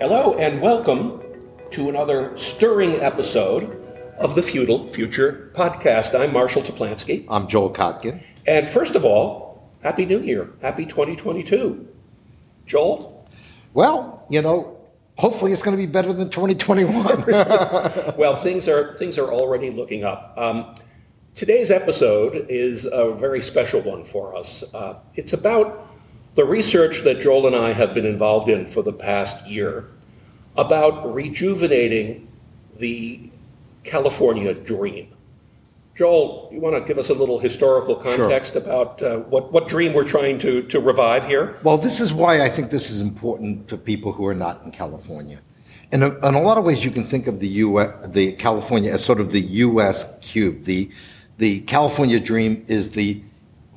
Hello and welcome to another stirring episode of the Feudal Future podcast. I'm Marshall Toplansky. I'm Joel Kotkin. And first of all, Happy New Year. Happy 2022. Joel? Well, you know, hopefully it's going to be better than 2021. well, things are things are already looking up. Um, today's episode is a very special one for us. Uh, it's about the research that Joel and I have been involved in for the past year about rejuvenating the California dream. Joel, you want to give us a little historical context sure. about uh, what, what dream we're trying to, to revive here? Well, this is why I think this is important to people who are not in California. In a, in a lot of ways, you can think of the US, the California as sort of the U.S. cube. The the California dream is the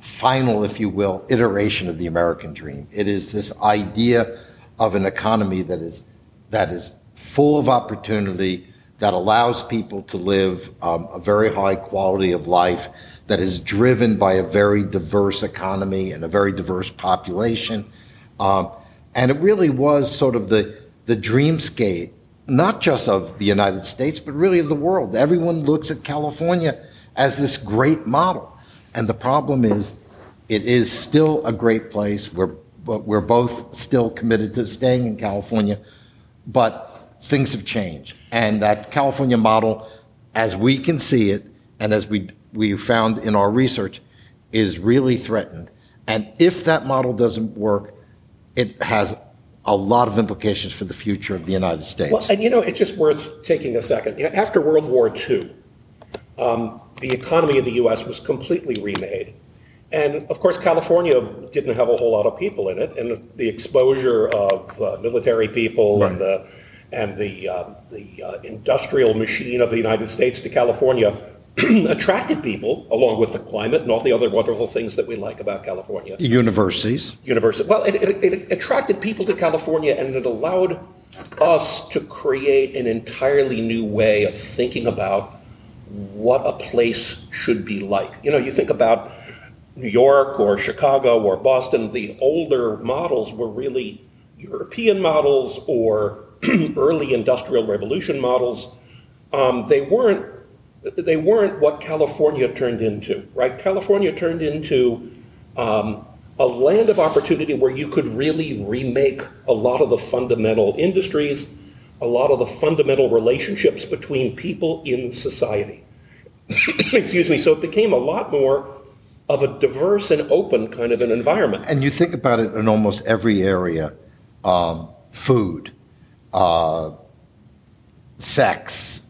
final, if you will, iteration of the American dream. It is this idea of an economy that is that is full of opportunity, that allows people to live um, a very high quality of life, that is driven by a very diverse economy and a very diverse population. Um, and it really was sort of the the dreamscape, not just of the United States, but really of the world. Everyone looks at California as this great model. And the problem is, it is still a great place. We're, we're both still committed to staying in California, but things have changed. And that California model, as we can see it, and as we, we found in our research, is really threatened. And if that model doesn't work, it has a lot of implications for the future of the United States. Well, and you know, it's just worth taking a second. After World War II, um, the economy of the U.S. was completely remade. And of course, California didn't have a whole lot of people in it, and the exposure of uh, military people right. and the and the uh, the uh, industrial machine of the United States to California attracted people, along with the climate and all the other wonderful things that we like about California. Universities. University. Well, it, it, it attracted people to California, and it allowed us to create an entirely new way of thinking about what a place should be like. You know, you think about New York or Chicago or Boston, the older models were really European models or early industrial revolution models. Um, they weren't they weren't what California turned into, right? California turned into um, a land of opportunity where you could really remake a lot of the fundamental industries, a lot of the fundamental relationships between people in society. Excuse me. So it became a lot more of a diverse and open kind of an environment. And you think about it in almost every area um, food, uh, sex,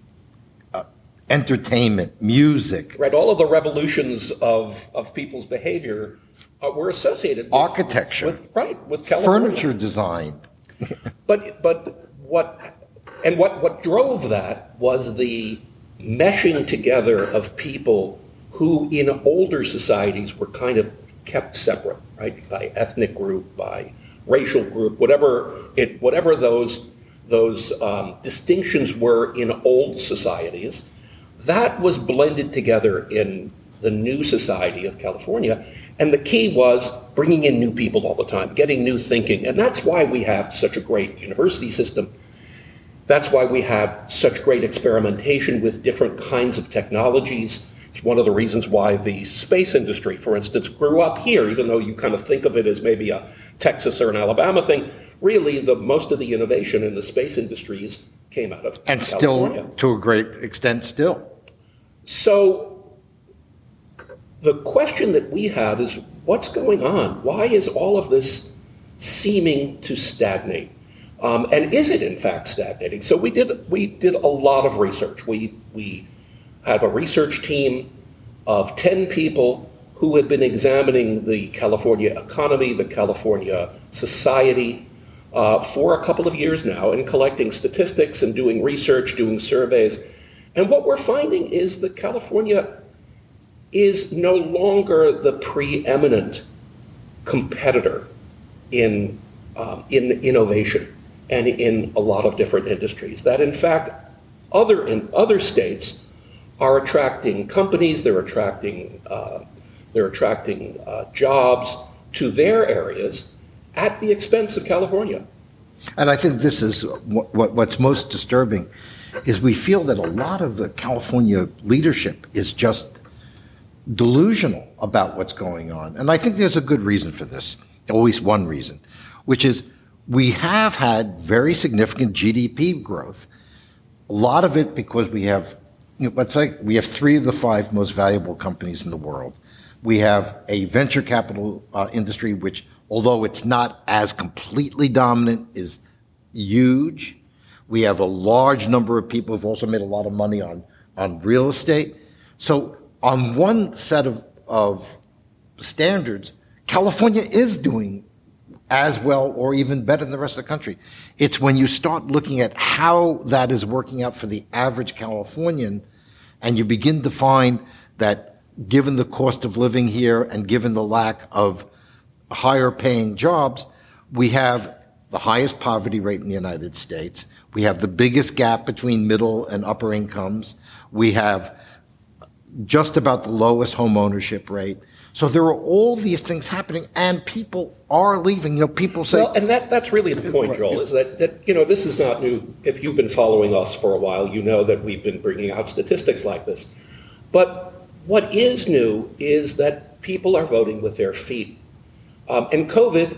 uh, entertainment, music. Right. All of the revolutions of, of people's behavior uh, were associated with architecture. With, right. With California. Furniture design. but, but what, and what, what drove that was the meshing together of people who in older societies were kind of kept separate, right, by ethnic group, by racial group, whatever it, whatever those those um, distinctions were in old societies, that was blended together in the new society of California. And the key was bringing in new people all the time, getting new thinking. And that's why we have such a great university system that's why we have such great experimentation with different kinds of technologies. One of the reasons why the space industry, for instance, grew up here, even though you kind of think of it as maybe a Texas or an Alabama thing. Really, the most of the innovation in the space industries came out of and California. still, to a great extent, still. So, the question that we have is, what's going on? Why is all of this seeming to stagnate? Um, and is it in fact stagnating? So we did we did a lot of research. We we have a research team of ten people who have been examining the California economy, the California society, uh, for a couple of years now, and collecting statistics and doing research, doing surveys. And what we're finding is that California is no longer the preeminent competitor in um, in innovation and in a lot of different industries. That in fact, other in other states are attracting companies, they're attracting uh, they're attracting uh, jobs to their areas at the expense of California. And I think this is what, what, what's most disturbing is we feel that a lot of the California leadership is just delusional about what's going on. And I think there's a good reason for this, at least one reason, which is we have had very significant GDP growth. A lot of it because we have, you know, let's say we have three of the five most valuable companies in the world. We have a venture capital uh, industry, which, although it's not as completely dominant, is huge. We have a large number of people who've also made a lot of money on, on real estate. So on one set of, of standards, California is doing as well or even better than the rest of the country. It's when you start looking at how that is working out for the average Californian and you begin to find that given the cost of living here and given the lack of higher paying jobs, we have the highest poverty rate in the United States. We have the biggest gap between middle and upper incomes. We have just about the lowest home ownership rate. So there are all these things happening, and people are leaving. You know, people say, Well, and that, that's really the point, Joel, is that, that, you know, this is not new. If you've been following us for a while, you know that we've been bringing out statistics like this. But what is new is that people are voting with their feet. Um, and COVID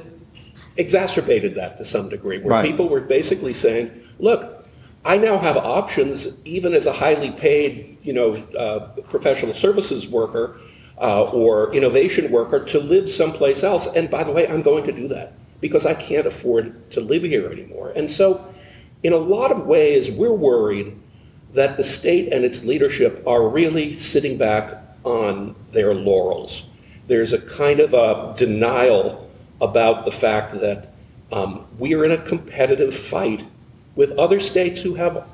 exacerbated that to some degree, where Right. people were basically saying, look, I now have options, even as a highly paid, you know, uh, professional services worker uh, or innovation worker, to live someplace else. And by the way, I'm going to do that because I can't afford to live here anymore. And so, in a lot of ways, we're worried that the state and its leadership are really sitting back on their laurels. There's a kind of a denial about the fact that um, we are in a competitive fight with other states who have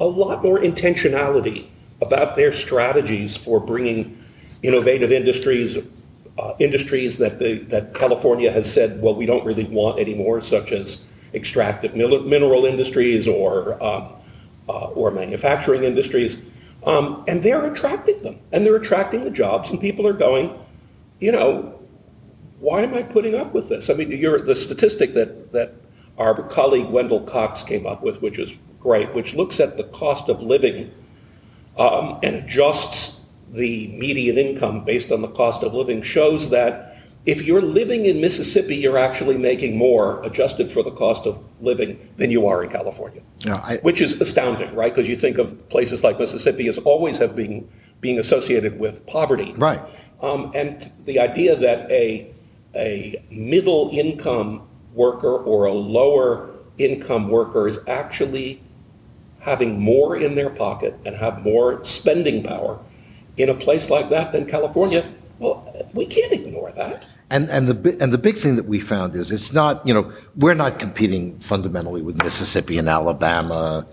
a lot more intentionality about their strategies for bringing innovative industries, uh, industries that, the, that California has said, well, we don't really want anymore, such as extractive mineral industries or, um, uh, or manufacturing industries. Um, and they're attracting them, and they're attracting the jobs, and people are going, you know, why am I putting up with this? I mean, you're, the statistic that, that our colleague Wendell Cox came up with, which is great, which looks at the cost of living um, and adjusts the median income based on the cost of living, shows that if you're living in Mississippi, you're actually making more adjusted for the cost of living than you are in California, know, I, which is astounding, right? Because you think of places like Mississippi as always have been being associated with poverty. right. Um, and the idea that a, a middle income worker or a lower income worker is actually having more in their pocket and have more spending power in a place like that than California, well, we can't ignore that. And and the and the big thing that we found is it's not you know we're not competing fundamentally with Mississippi and Alabama,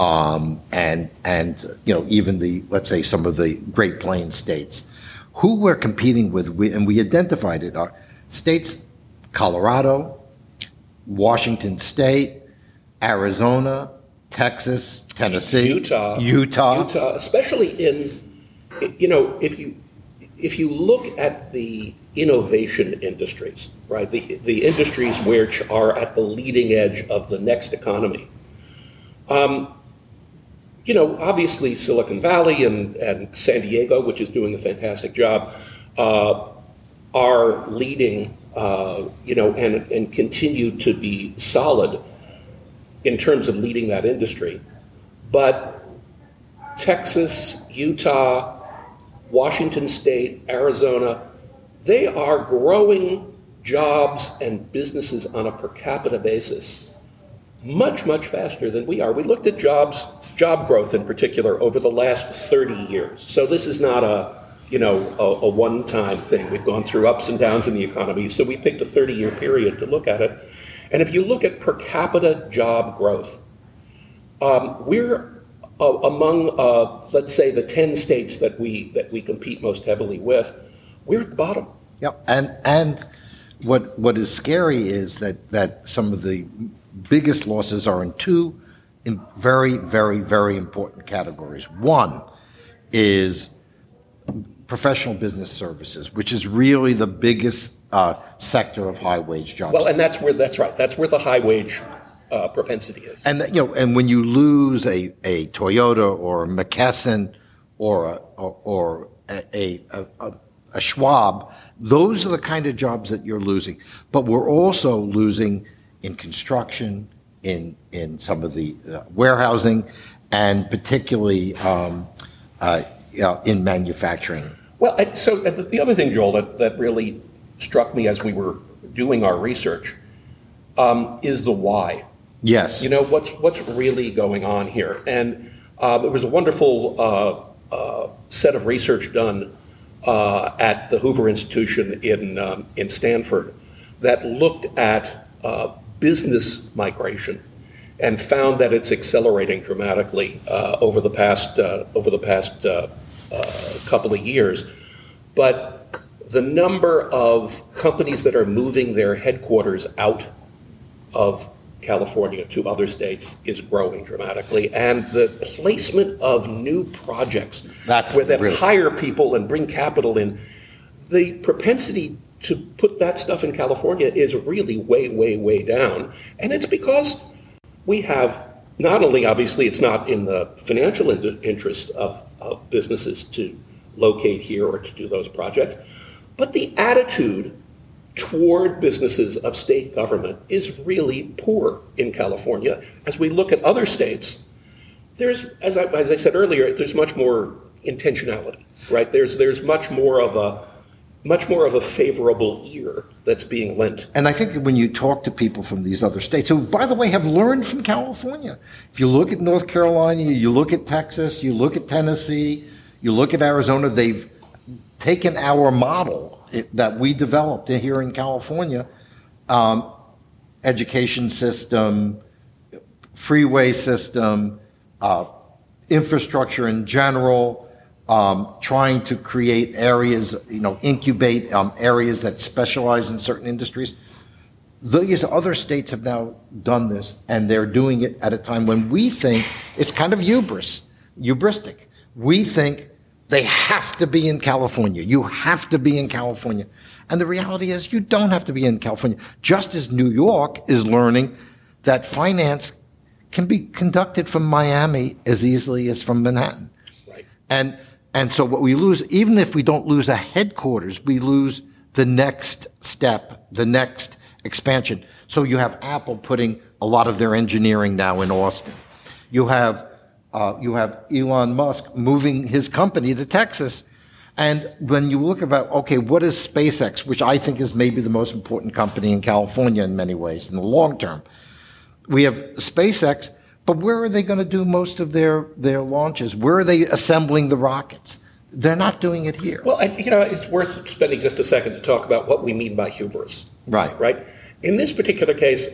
um, and and you know even the let's say some of the Great Plains states, who we're competing with, we, and we identified it are states, Colorado, Washington State, Arizona, Texas, Tennessee, Utah, Utah, Utah, especially in, you know, if you if you look at the innovation industries, right, the the industries which are at the leading edge of the next economy. Um, you know, obviously Silicon Valley and, and San Diego, which is doing a fantastic job, uh, are leading, uh, you know, and, and continue to be solid in terms of leading that industry. But Texas, Utah, Washington State, Arizona, they are growing jobs and businesses on a per capita basis much, much faster than we are. We looked at jobs, job growth in particular, over the last 30 years. So this is not a, you know, a, a one-time thing. We've gone through ups and downs in the economy. So we picked a 30-year period to look at it. And if you look at per capita job growth, um, we're uh, among, uh, let's say, the 10 states that we, that we compete most heavily with, we're at the bottom. Yep. And and what what is scary is that that some of the biggest losses are in two in very very very important categories. One is professional business services, which is really the biggest uh, sector of high wage jobs. Well, and that's where, that's right, that's where the high wage uh, propensity is. And you know, and when you lose a, a Toyota or a McKesson or a, or, a, a, a, a Schwab, those are the kind of jobs that you're losing. But we're also losing in construction, in in some of the uh, warehousing, and particularly um, uh, you know, in manufacturing. Well, I- so the other thing, Joel, that, that really struck me as we were doing our research um, is the why. Yes. You know, what's, what's really going on here? And um, it was a wonderful uh, uh, set of research done uh, at the Hoover Institution in, um, in Stanford that looked at uh, business migration and found that it's accelerating dramatically uh, over the past, uh, over the past couple of years. But the number of companies that are moving their headquarters out of California to other states is growing dramatically, and the placement of new projects That's where they really- hire people and bring capital in, the propensity to put that stuff in California is really way, way, way down. And it's because we have not only, obviously, it's not in the financial in- interest of, of businesses to locate here or to do those projects, but the attitude toward businesses of state government is really poor in California. As we look at other states, there's, as I, as I said earlier, there's much more intentionality, right? There's, there's much more of a, much more of a favorable ear that's being lent. And I think when you talk to people from these other states, who, by the way, have learned from California, if you look at North Carolina, you look at Texas, you look at Tennessee, you look at Arizona, they've taken our model that we developed here in California, um, education system, freeway system, uh, infrastructure in general, um, trying to create areas, you know, incubate um, areas that specialize in certain industries. These other states have now done this, and they're doing it at a time when we think it's kind of hubris, hubristic. We think they have to be in California. You have to be in California. And the reality is, you don't have to be in California. Just as New York is learning that finance can be conducted from Miami as easily as from Manhattan. Right. And and so what we lose, even if we don't lose a headquarters, we lose the next step, the next expansion. So you have Apple putting a lot of their engineering now in Austin. You have uh, you have Elon Musk moving his company to Texas. And when you look about, okay, what is SpaceX, which I think is maybe the most important company in California in many ways in the long term, we have SpaceX, but where are they going to do most of their, their launches? Where are they assembling the rockets? They're not doing it here. Well, I, you know, it's worth spending just a second to talk about what we mean by hubris. Right. Right? In this particular case,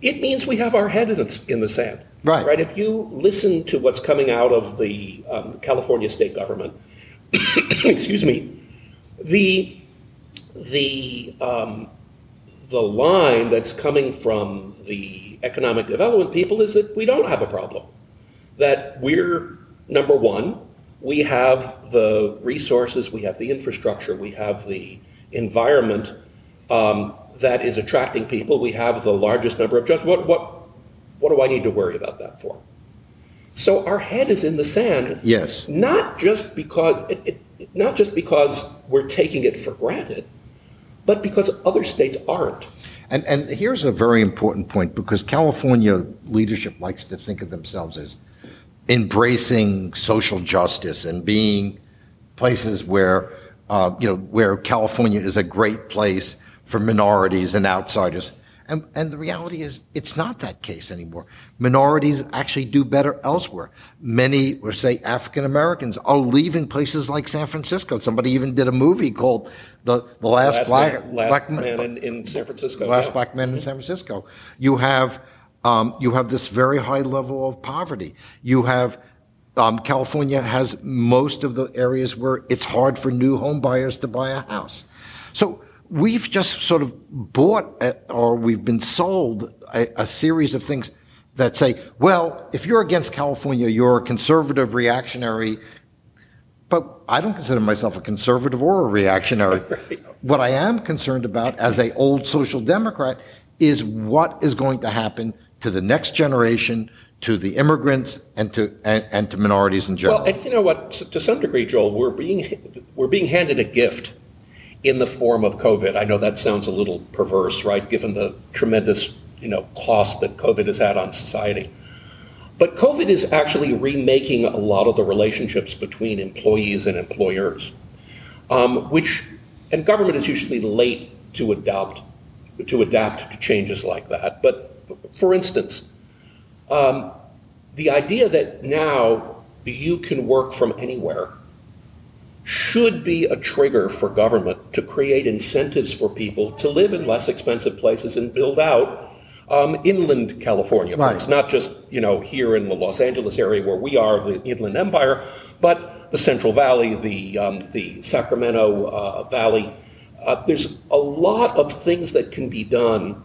it means we have our head in the, in the sand. Right. Right? If you listen to what's coming out of the um, California state government, excuse me, the, the, um, the line that's coming from the economic development people is that we don't have a problem. That we're, number one, we have the resources, we have the infrastructure, we have the environment um, that is attracting people. We have the largest number of jobs. What, what, what do I need to worry about that for? So our head is in the sand. Yes. Not just because it, it, not just because we're taking it for granted, but because other states aren't. And, and here's a very important point because California leadership likes to think of themselves as embracing social justice and being places where, uh, you know, where California is a great place for minorities and outsiders. And, and the reality is, it's not that case anymore. Minorities actually do better elsewhere. Many, or say African Americans, are leaving places like San Francisco. Somebody even did a movie called The, the Last, Last Black, man, last Black man in, in San Francisco. last yeah. black man in San Francisco. You have um, you have this very high level of poverty. You have um, California has most of the areas where it's hard for new home buyers to buy a house. So we've just sort of bought a, or we've been sold a, a series of things that say, well, if you're against California, you're a conservative, reactionary. But I don't consider myself a conservative or a reactionary. What I am concerned about as a old social democrat is what is going to happen to the next generation, to the immigrants, and to and, and to minorities in general. Well, and you know what? To some degree, Joel, we're being we're being handed a gift in the form of COVID. I know that sounds a little perverse, right? Given the tremendous you know cost that COVID has had on society. But COVID is actually remaking a lot of the relationships between employees and employers, um, which and government is usually late to adopt to adapt to changes like that. But for instance, um, the idea that now you can work from anywhere should be a trigger for government to create incentives for people to live in less expensive places and build out um, inland California. Right. It's not just you know here in the Los Angeles area where we are, the Inland Empire, but the Central Valley, the um, the Sacramento uh, Valley. Uh, there's a lot of things that can be done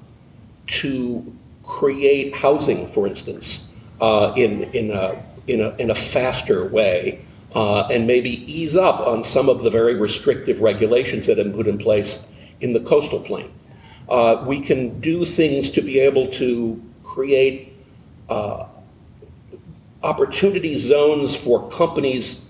to create housing, for instance, uh, in in a in a in a faster way. Uh, and maybe ease up on some of the very restrictive regulations that have been put in place in the coastal plain. Uh, we can do things to be able to create uh, opportunity zones for companies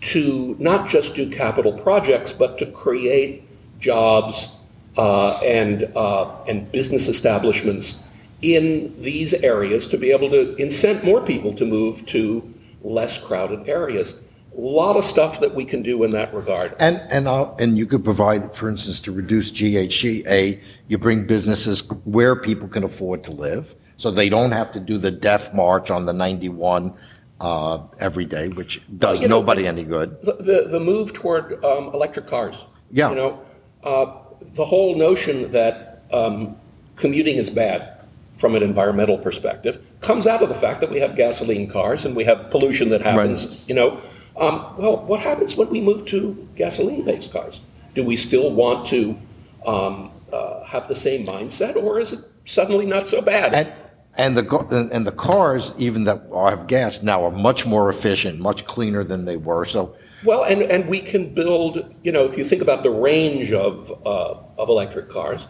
to not just do capital projects, but to create jobs uh, and, uh, and business establishments in these areas to be able to incent more people to move to less crowded areas. A lot of stuff that we can do in that regard. And and uh, and you could provide, for instance, to reduce GHG. You bring businesses where people can afford to live, so they don't have to do the death march on the 91 uh, every day, which does You know, nobody any good. The, the, the move toward um, electric cars. Yeah. You know, uh, the whole notion that um, commuting is bad from an environmental perspective comes out of the fact that we have gasoline cars and we have pollution that happens, Right. you know. Um, well, what happens when we move to gasoline-based cars? Do we still want to um, uh, have the same mindset, or is it suddenly not so bad? And and the and the cars, even that have gas now, are much more efficient, much cleaner than they were. So Well, and, and we can build, you know, if you think about the range of, uh, of electric cars,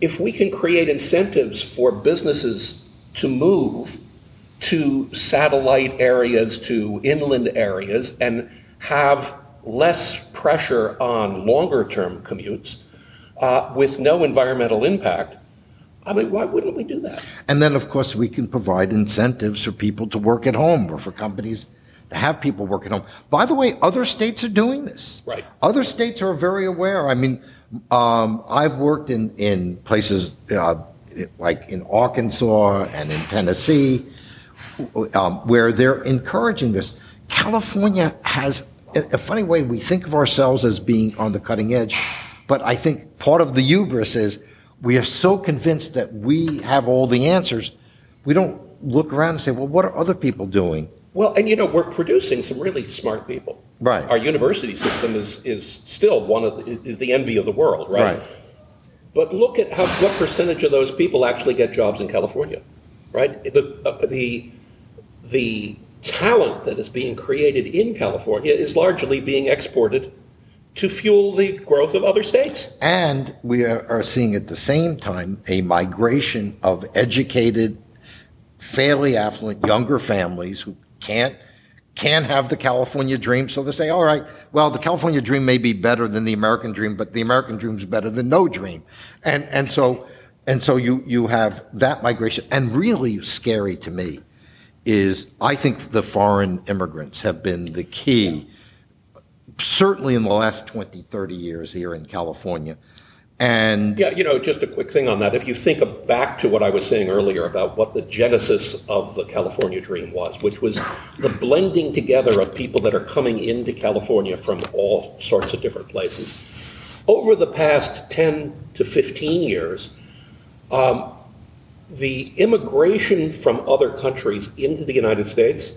if we can create incentives for businesses to move to satellite areas, to inland areas, and have less pressure on longer term commutes uh, with no environmental impact, I mean, why wouldn't we do that? And then, of course, we can provide incentives for people to work at home or for companies to have people work at home. By the way, other states are doing this. Right. Other states are very aware. I mean, um, I've worked in, in places uh, like in Arkansas and in Tennessee um, where they're encouraging this. California has a funny way we think of ourselves as being on the cutting edge, but I think part of the hubris is we are so convinced that we have all the answers, we don't look around and say, well, what are other people doing? Well, and you know, we're producing some really smart people. Right. Our university system is, is still one of the, is the envy of the world, right? Right. But look at how what percentage of those people actually get jobs in California, right? The uh, the the talent that is being created in California is largely being exported to fuel the growth of other states. And we are, seeing at the same time a migration of educated, fairly affluent, younger families who can't can have the California dream. So they say, all right, well, the California dream may be better than the American dream, but the American dream is better than no dream. And and so and so you you have that migration. And really scary to me is I think the foreign immigrants have been the key certainly in the last 20, 30 years here in California. And Yeah, you know, just a quick thing on that. If you think back to what I was saying earlier about what the genesis of the California dream was, which was the blending together of people that are coming into California from all sorts of different places. Over the past 10 to 15 years, um, the immigration from other countries into the United States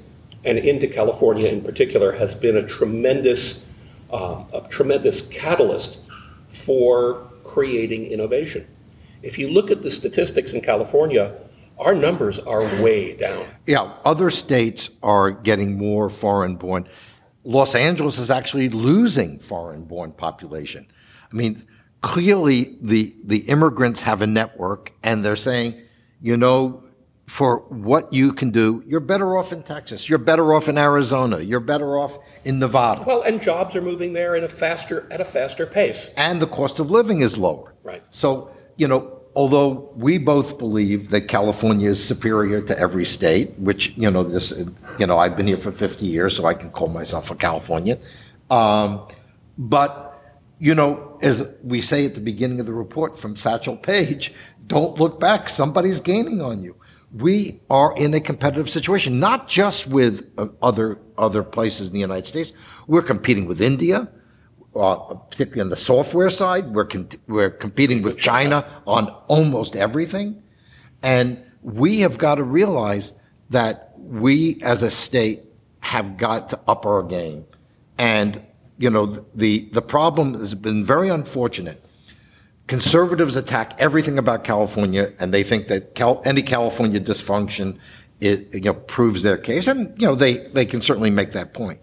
and into California in particular has been a tremendous, um, a tremendous catalyst for creating innovation. If you look at the statistics in California, our numbers are way down. yeah, other states are getting more foreign born. Los Angeles is actually losing foreign born population. I mean, clearly the, the immigrants have a network and they're saying, you know, for what you can do, you're better off in Texas. You're better off in Arizona. You're better off in Nevada. Well, and jobs are moving there at a faster at a faster pace. And the cost of living is lower. Right. So, you know, although we both believe that California is superior to every state, which, you know, this, you know, I've been here for 50 years, so I can call myself a Californian. Um, but, you know, as we say at the beginning of the report from Satchel Paige, don't look back. Somebody's gaining on you. We are in a competitive situation, not just with uh, other, other places in the United States. We're competing with India uh, particularly on the software side. We're, con- we're competing with China on almost everything. And we have got to realize that we as a state have got to up our game. And, you know, the, the problem has been very unfortunate. Conservatives attack everything about California and they think that Cal- any California dysfunction it, you know, proves their case. And, you know, they, they can certainly make that point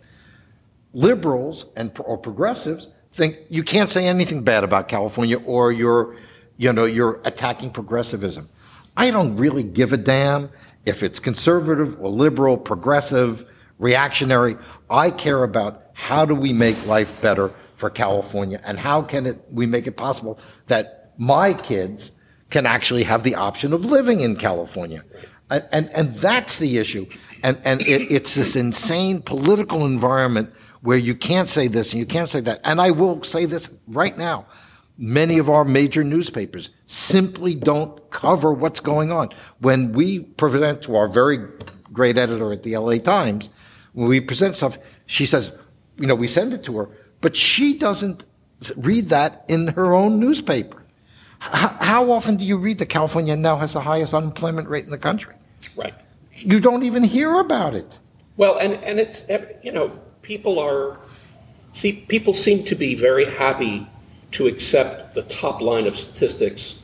liberals and or progressives think you can't say anything bad about California or you're, you know, you're attacking progressivism. I don't really give a damn if it's conservative or liberal, progressive, reactionary. I care about how do we make life better for California and how can it, we make it possible that my kids can actually have the option of living in California. And, and, and that's the issue. And, and it, it's this insane political environment where you can't say this and you can't say that. And I will say this right now. Many of our major newspapers simply don't cover what's going on. When we present to our very great editor at the LA Times, when we present stuff, she says, you know, we send it to her, but she doesn't read that in her own newspaper. How, how often do you read that California now has the highest unemployment rate in the country? Right. You don't even hear about it. Well, and, and it's, you know, people are, see, people seem to be very happy to accept the top line of statistics,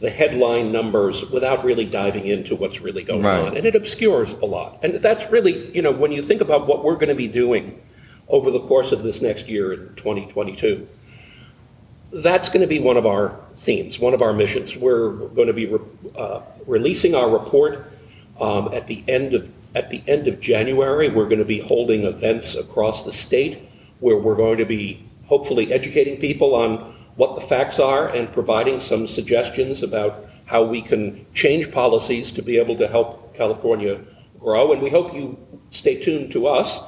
the headline numbers, without really diving into what's really going Right. on. And it obscures a lot. And that's really, you know, when you think about what we're going to be doing over the course of this next year in 2022, that's going to be one of our themes, one of our missions. We're going to be re- uh, releasing our report um, at the end of at the end of January. We're going to be holding events across the state where we're going to be hopefully educating people on what the facts are and providing some suggestions about how we can change policies to be able to help California grow. And we hope you stay tuned to us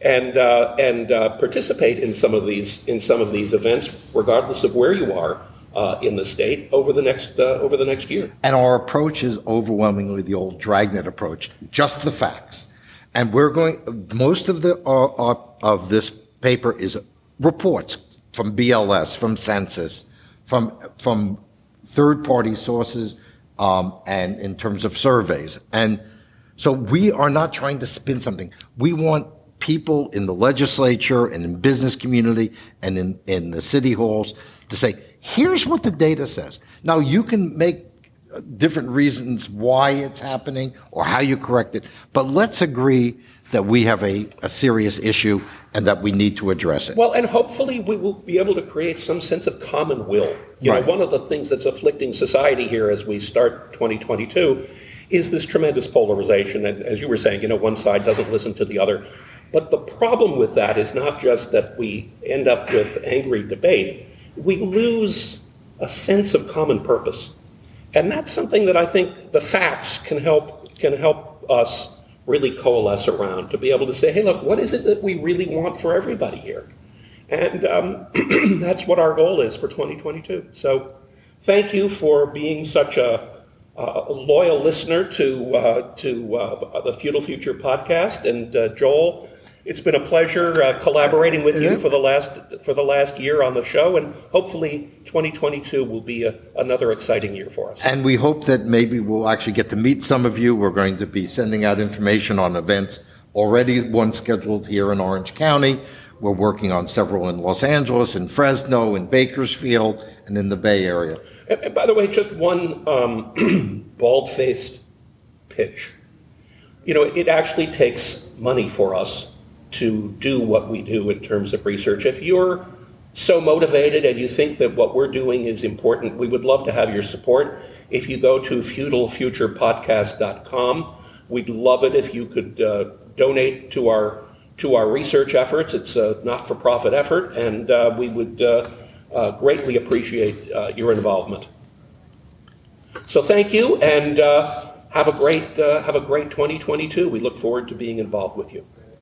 and uh, and uh, participate in some of these in some of these events, regardless of where you are uh, in the state over the next uh, over the next year. And our approach is overwhelmingly the old dragnet approach, just the facts. And we're going, most of the, uh, uh, of this paper is reports from BLS, from census, from, from third-party sources, um, and in terms of surveys. And so we are not trying to spin something. We want people in the legislature and in business community and in, in the city halls to say, here's what the data says. Now you can make uh, different reasons why it's happening or how you correct it, but let's agree that we have a, a serious issue and that we need to address it. Well, and hopefully we will be able to create some sense of common will. You Right. know, one of the things that's afflicting society here as we start 2022 is this tremendous polarization. And as you were saying, you know, one side doesn't listen to the other. But the problem with that is not just that we end up with angry debate, we lose a sense of common purpose. And that's something that I think the facts can help can help us really coalesce around to be able to say, hey, look, what is it that we really want for everybody here? And um, that's what our goal is for 2022. So thank you for being such a, a loyal listener to, uh, to uh, the Feudal Future podcast. And uh, Joel, it's been a pleasure uh, collaborating with you for the last for the last year on the show, and hopefully 2022 will be a, another exciting year for us. And we hope that maybe we'll actually get to meet some of you. We're going to be sending out information on events already, one scheduled here in Orange County. We're working on several in Los Angeles, in Fresno, in Bakersfield, and in the Bay Area. And, and by the way, just one um, bald-faced pitch. You know, it actually takes money for us to do what we do in terms of research. If you're so motivated and you think that what we're doing is important, we would love to have your support. If you go to feudalfuturepodcast.com, we'd love it if you could uh, donate to our to our research efforts. It's a not-for-profit effort, and uh, we would uh, uh, greatly appreciate uh, your involvement. So thank you, and uh, have a great have a great 2022. We look forward to being involved with you.